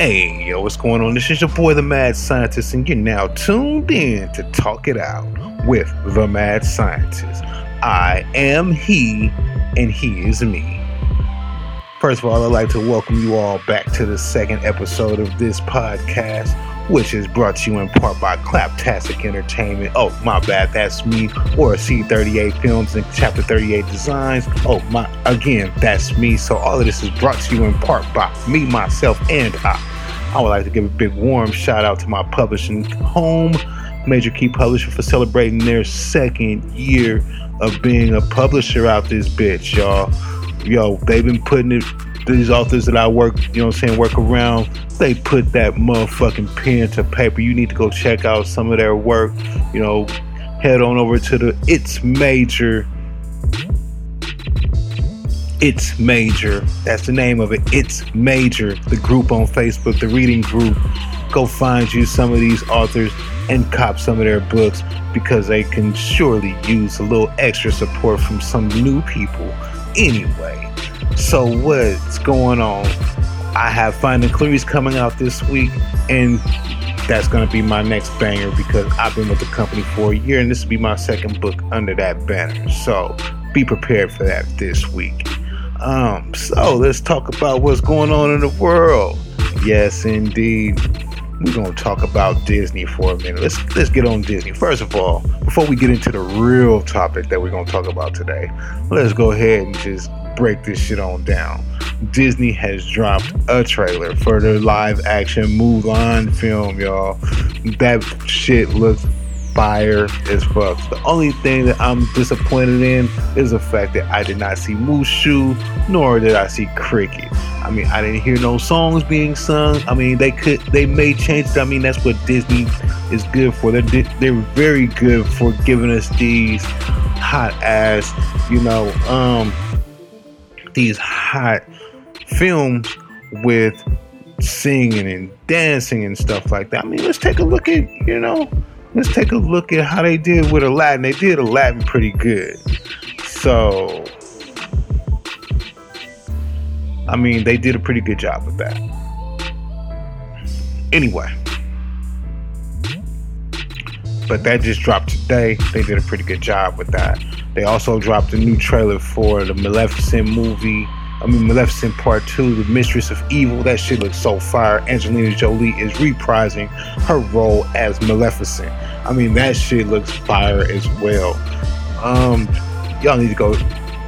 Hey, yo, what's going on? This is your boy, the Mad Scientist, and you're now tuned in to Talk It Out with the Mad Scientist. I am he, and he is me. First of all, I'd like to welcome you all back to the second episode of this podcast, which is brought to you in part by Claptastic Entertainment. Oh, my bad, that's me, or C38 Films and Chapter 38 Designs. Oh, my, again, that's me. So all of this is brought to you in part by me, myself, and I. I would like to give a big warm shout out to my publishing home, Major Key Publisher, for celebrating their second year of being a publisher out this bitch, y'all. Yo, they've been putting it, these authors that I work, you know what I'm saying, work around, they put that motherfucking pen to paper. You need to go check out some of their work. You know, head on over to the It's Major it's Major. That's the name of it. It's Major. The group on Facebook, the reading group. Go find you some of these authors and cop some of their books because they can surely use a little extra support from some new people anyway. So, what's going on? I have Finding Clarice coming out this week, and that's going to be my next banger because I've been with the company for a year, and this will be my second book under that banner. So, be prepared for that this week. Um, so let's talk about what's going on in the world. Yes, indeed. We're gonna talk about Disney for a minute. Let's let's get on Disney. First of all, before we get into the real topic that we're gonna talk about today, let's go ahead and just break this shit on down. Disney has dropped a trailer for the live action Mulan film, y'all. That shit looks fire as fuck. The only thing that I'm disappointed in is the fact that I did not see Mushu, nor did I see Cricket. I mean, I didn't hear no songs being sung. I mean, they could, they made changes. I mean, that's what Disney is good for. They're they're very good for giving us these hot ass, you know, um, these hot films with singing and dancing and stuff like that. I mean, let's take a look at, you know, let's take a look at how they did with Aladdin. They did Aladdin pretty good. So, I mean, they did a pretty good job with that. Anyway, but that just dropped today. They did a pretty good job with that. They also dropped a new trailer for the Maleficent movie. I mean, Maleficent Part 2, The Mistress of Evil. That shit looks so fire. Angelina Jolie is reprising her role as Maleficent. I mean, that shit looks fire as well. Um, y'all need to go.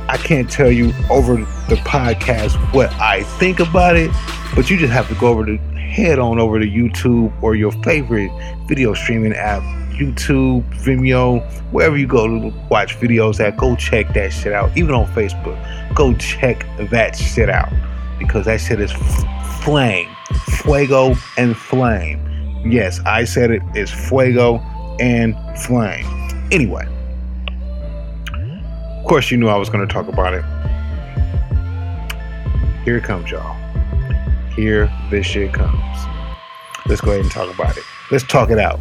I can't tell you over the podcast what I think about it, but you just have to go over to head on over to YouTube or your favorite video streaming app YouTube, Vimeo, wherever you go to watch videos at, go check that shit out. Even on Facebook, go check that shit out because that shit is f- flame, fuego, and flame. Yes, I said it is fuego and flame. Anyway, of course, you knew I was going to talk about it. Here it comes, y'all. Here this shit comes. Let's go ahead and talk about it. Let's talk it out.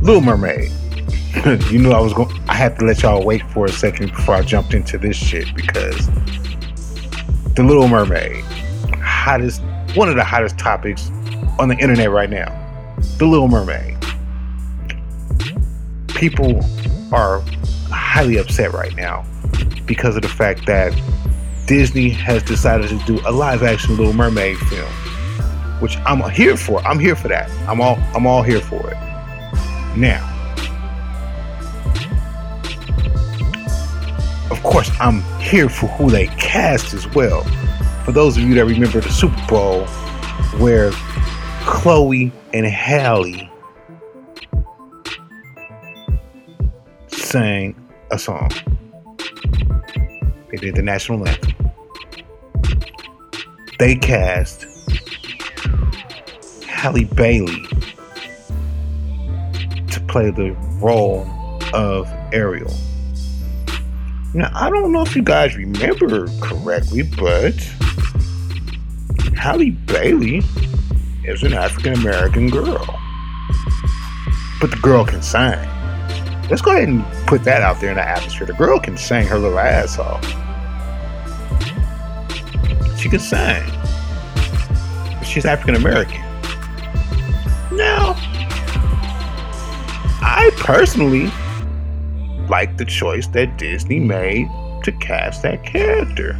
Little Mermaid. you knew I was going. I had to let y'all wait for a second before I jumped into this shit because the Little Mermaid, hottest, one of the hottest topics on the internet right now. The Little Mermaid. People are highly upset right now because of the fact that Disney has decided to do a live action Little Mermaid film, which I'm here for. I'm here for that. I'm all I'm all here for it. Now, of course, I'm here for who they cast as well. For those of you that remember the Super Bowl, where Chloe and Halle sang a song, they did the national anthem. They cast Halle Bailey play the role of Ariel. Now, I don't know if you guys remember correctly, but Halle Bailey is an African American girl. But the girl can sing. Let's go ahead and put that out there in the atmosphere. The girl can sing her little ass off. She can sing. She's African American. I personally like the choice that Disney made to cast that character.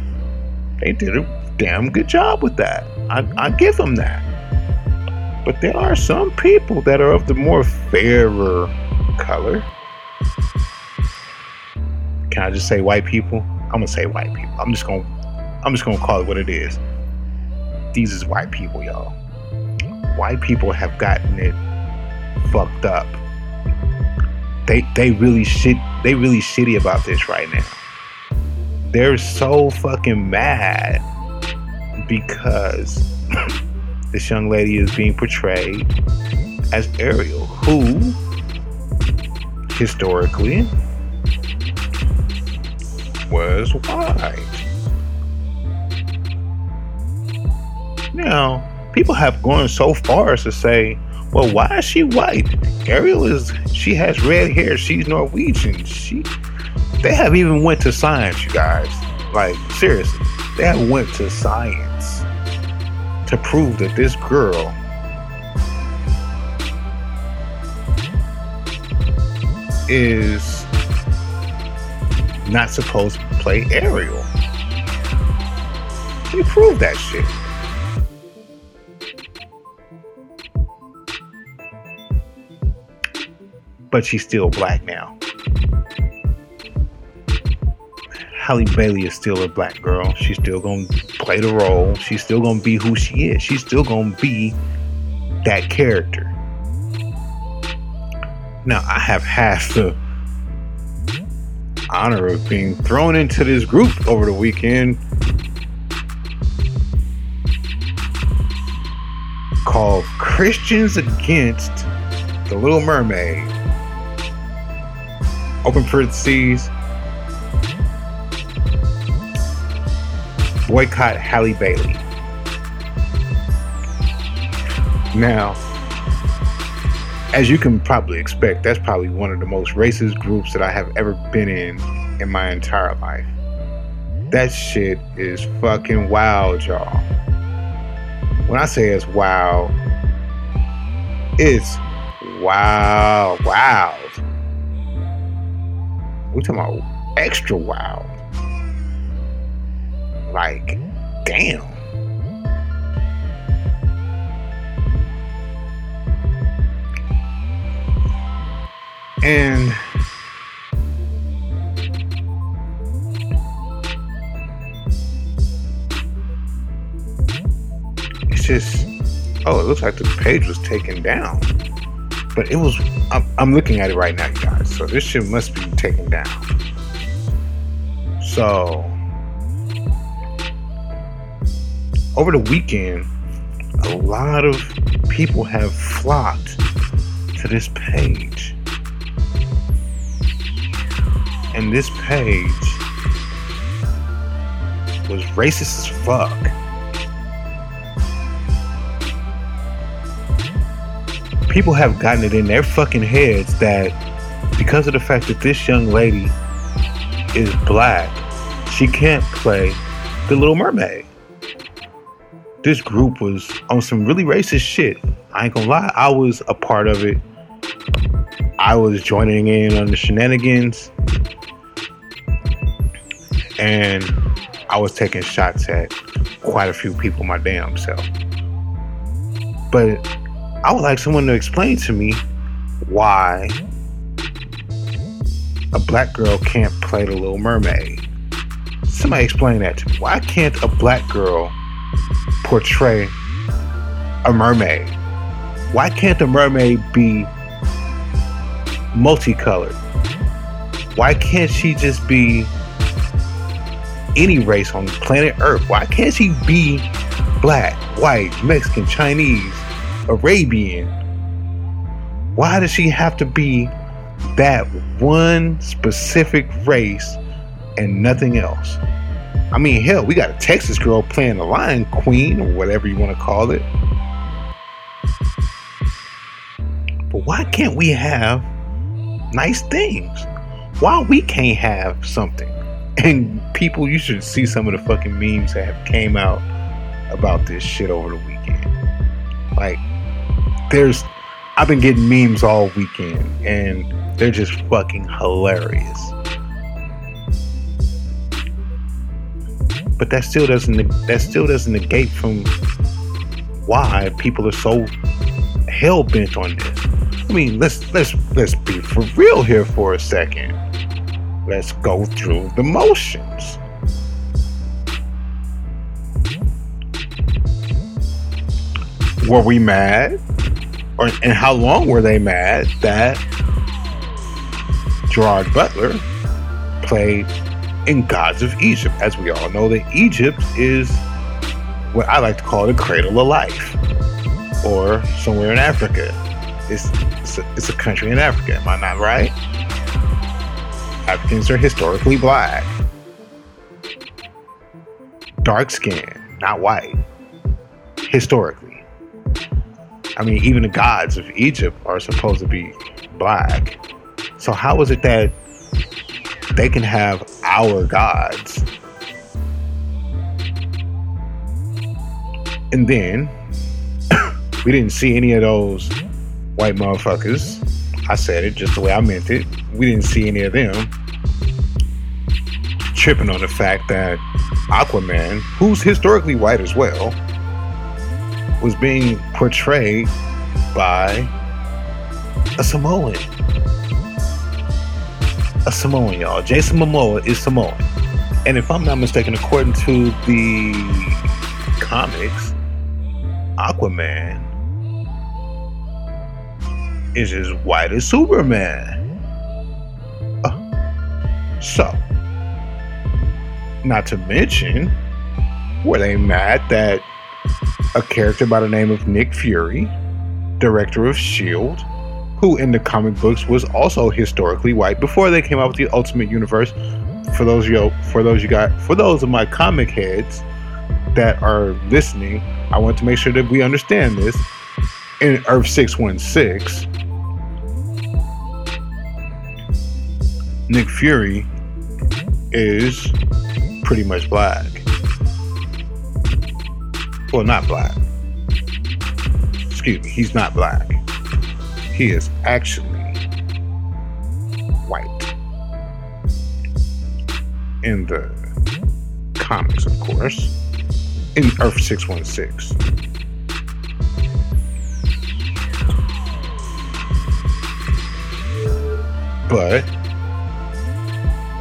They did a damn good job with that. I, I give them that. But there are some people that are of the more fairer color. Can I just say white people? I'm gonna say white people. I'm just gonna I'm just gonna call it what it is. These is white people, y'all. White people have gotten it fucked up. They they really shit they really shitty about this right now. They're so fucking mad because this young lady is being portrayed as Ariel, who historically was white. Now, people have gone so far as to say, well, why is she white? Ariel is she has red hair, she's Norwegian. She they have even went to science, you guys. Like, seriously. They have went to science to prove that this girl is not supposed to play Ariel. They proved that shit. But she's still black now. Halle Bailey is still a black girl. She's still gonna play the role. She's still gonna be who she is. She's still gonna be that character. Now I have had the honor of being thrown into this group over the weekend called Christians Against the Little Mermaid. Open parentheses boycott Halle Bailey. Now, as you can probably expect, that's probably one of the most racist groups that I have ever been in in my entire life. That shit is fucking wild, y'all. When I say it's wild, it's wow, wild. We're talking about extra wild. Like, damn. And it's just, oh, it looks like the page was taken down. But it was, I'm, I'm looking at it right now, you guys. So this shit must be taken down. So over the weekend, a lot of people have flocked to this page. And this page was racist as fuck. People have gotten it in their fucking heads that because of the fact that this young lady is black, she can't play the Little Mermaid this group was on some really racist shit. I ain't gonna lie, I was a part of it. I was joining in on the shenanigans. And I was taking shots at quite a few people my damn self. But I would like someone to explain to me why a black girl can't play the Little Mermaid. Somebody explain that to me. Why can't a black girl portray a mermaid? Why can't the mermaid be multicolored? Why can't she just be any race on planet Earth? Why can't she be black, white, Mexican, Chinese, Arabian? Why does she have to be that one specific race and nothing else? I mean, hell, we got a Texas girl playing the Lion Queen or whatever you want to call it. But why can't we have nice things. Why we can't have something? And people, you should see some of the fucking memes that have came out about this shit over the weekend. Like, there's, I've been getting memes all weekend, and they're just fucking hilarious. But that still doesn't that still doesn't negate from why people are so hell bent on this. I mean, let's let's let's be for real here for a second. Let's go through the motions. Were we mad? Or and how long were they mad that Gerard Butler played in Gods of Egypt? As we all know, that Egypt is what I like to call the cradle of life, or somewhere in Africa. It's, it's, a, it's a country in Africa. Am I not right? Africans are historically black, dark skin, not white. Historically. I mean, even the gods of Egypt are supposed to be black. So, how is it that they can have our gods And then we didn't see any of those white motherfuckers. I said it just the way I meant it. We didn't see any of them tripping on the fact that Aquaman, who's historically white as well, was being portrayed by a Samoan. A Samoan, y'all. Jason Momoa is Samoan. And if I'm not mistaken, according to the comics, Aquaman is as white as Superman. Uh, so, not to mention, were they mad that a character by the name of Nick Fury, director of S.H.I.E.L.D., who in the comic books was also historically white before they came out with the Ultimate Universe. For those you for those you got for those of my comic heads that are listening, I want to make sure that we understand this. In Earth 616, Nick Fury is pretty much black. Well, not black. Excuse me, he's not black. He is actually white. In the comics, of course in Earth 616. But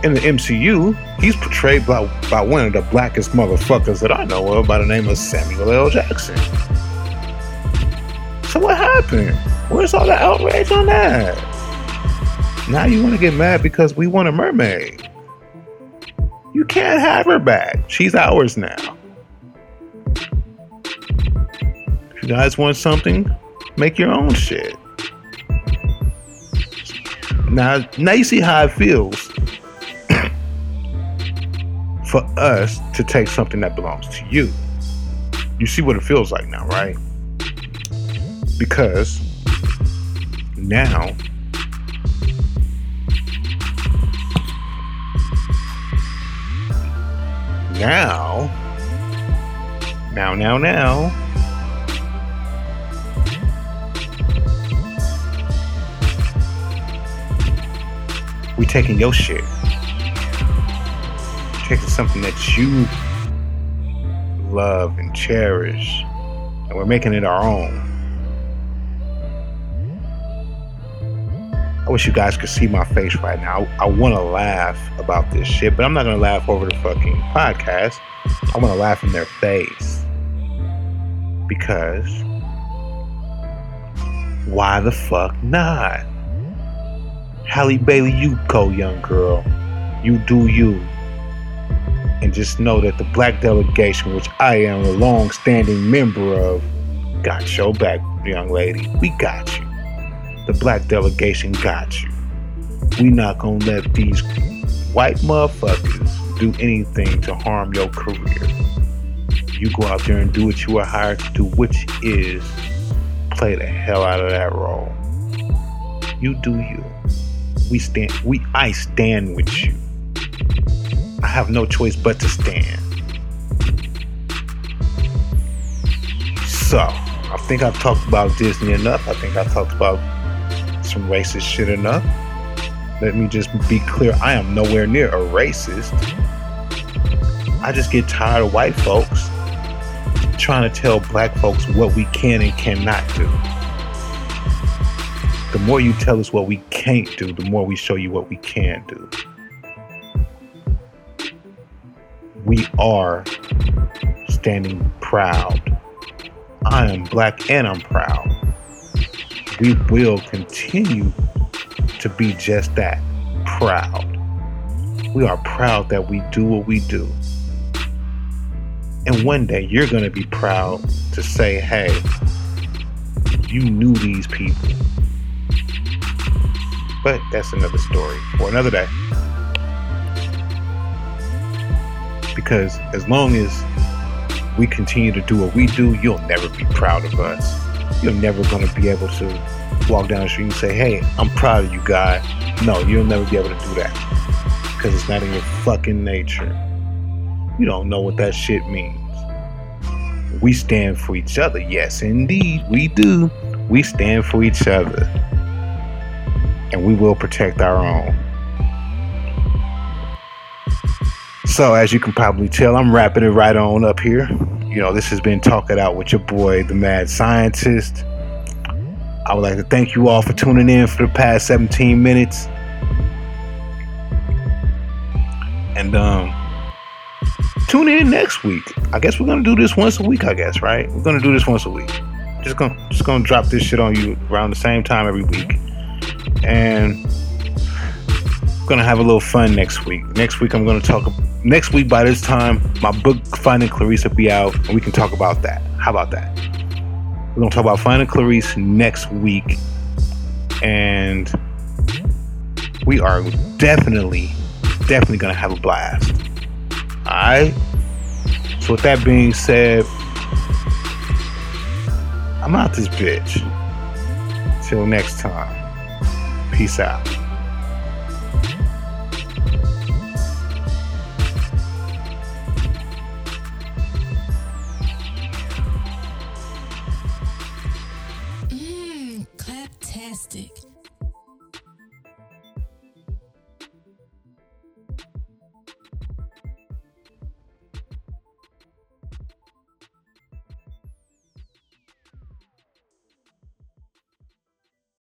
in the MCU, he's portrayed by, by one of the blackest motherfuckers that I know of by the name of Samuel L. Jackson. So what happened? Where's all the outrage on that? Now you want to get mad because we want a mermaid. You can't have her back. She's ours now. If you guys want something, make your own shit. Now, now you see how it feels for us to take something that belongs to you. You see what it feels like now, right? Because now now now now now we taking your shit. Taking something that you love and cherish, and we're making it our own. I wish you guys could see my face right now. I, I want to laugh about this shit, but I'm not going to laugh over the fucking podcast. I want to laugh in their face. Because why the fuck not? Halle Bailey, you go, young girl. You do you. And just know that the black delegation, which I am a long standing member of, got your back, young lady. We got you. The black delegation got you. We not gonna let these white motherfuckers do anything to harm your career. You go out there and do what you are hired to do, which is play the hell out of that role. You do you. we stand we I stand with you. I have no choice but to stand. So, I think I've talked about Disney enough. I think I've talked about some racist shit enough. Let me just be clear I am nowhere near a racist. I just get tired of white folks trying to tell black folks what we can and cannot do. The more you tell us what we can't do, the more we show you what we can do. We are standing proud. I am black and I'm proud. We will continue to be just that proud. We are proud that we do what we do. And one day you're going to be proud to say, hey, you knew these people. But that's another story for another day. Because as long as we continue to do what we do, you'll never be proud of us. You're never going to be able to walk down the street and say, hey, I'm proud of you, guy. No, you'll never be able to do that. Because it's not in your fucking nature. You don't know what that shit means. We stand for each other. Yes, indeed, we do. We stand for each other. And we will protect our own. So, as you can probably tell, I'm wrapping it right on up here. You know, this has been Talk It Out with your boy, the Mad Scientist. I would like to thank you all for tuning in for the past 17 minutes. And um, tune in next week. I guess we're gonna do this once a week. I guess, right? We're gonna do this once a week. Just gonna just gonna drop this shit on you around the same time every week, and gonna have a little fun next week. Next week I'm gonna talk. Next week by this time, my book Finding Clarice will be out, and we can talk about that. How about that? We're gonna talk about Finding Clarice next week, and we are definitely, definitely gonna have a blast. Alright? So with that being said, I'm out this bitch. Till next time. Peace out.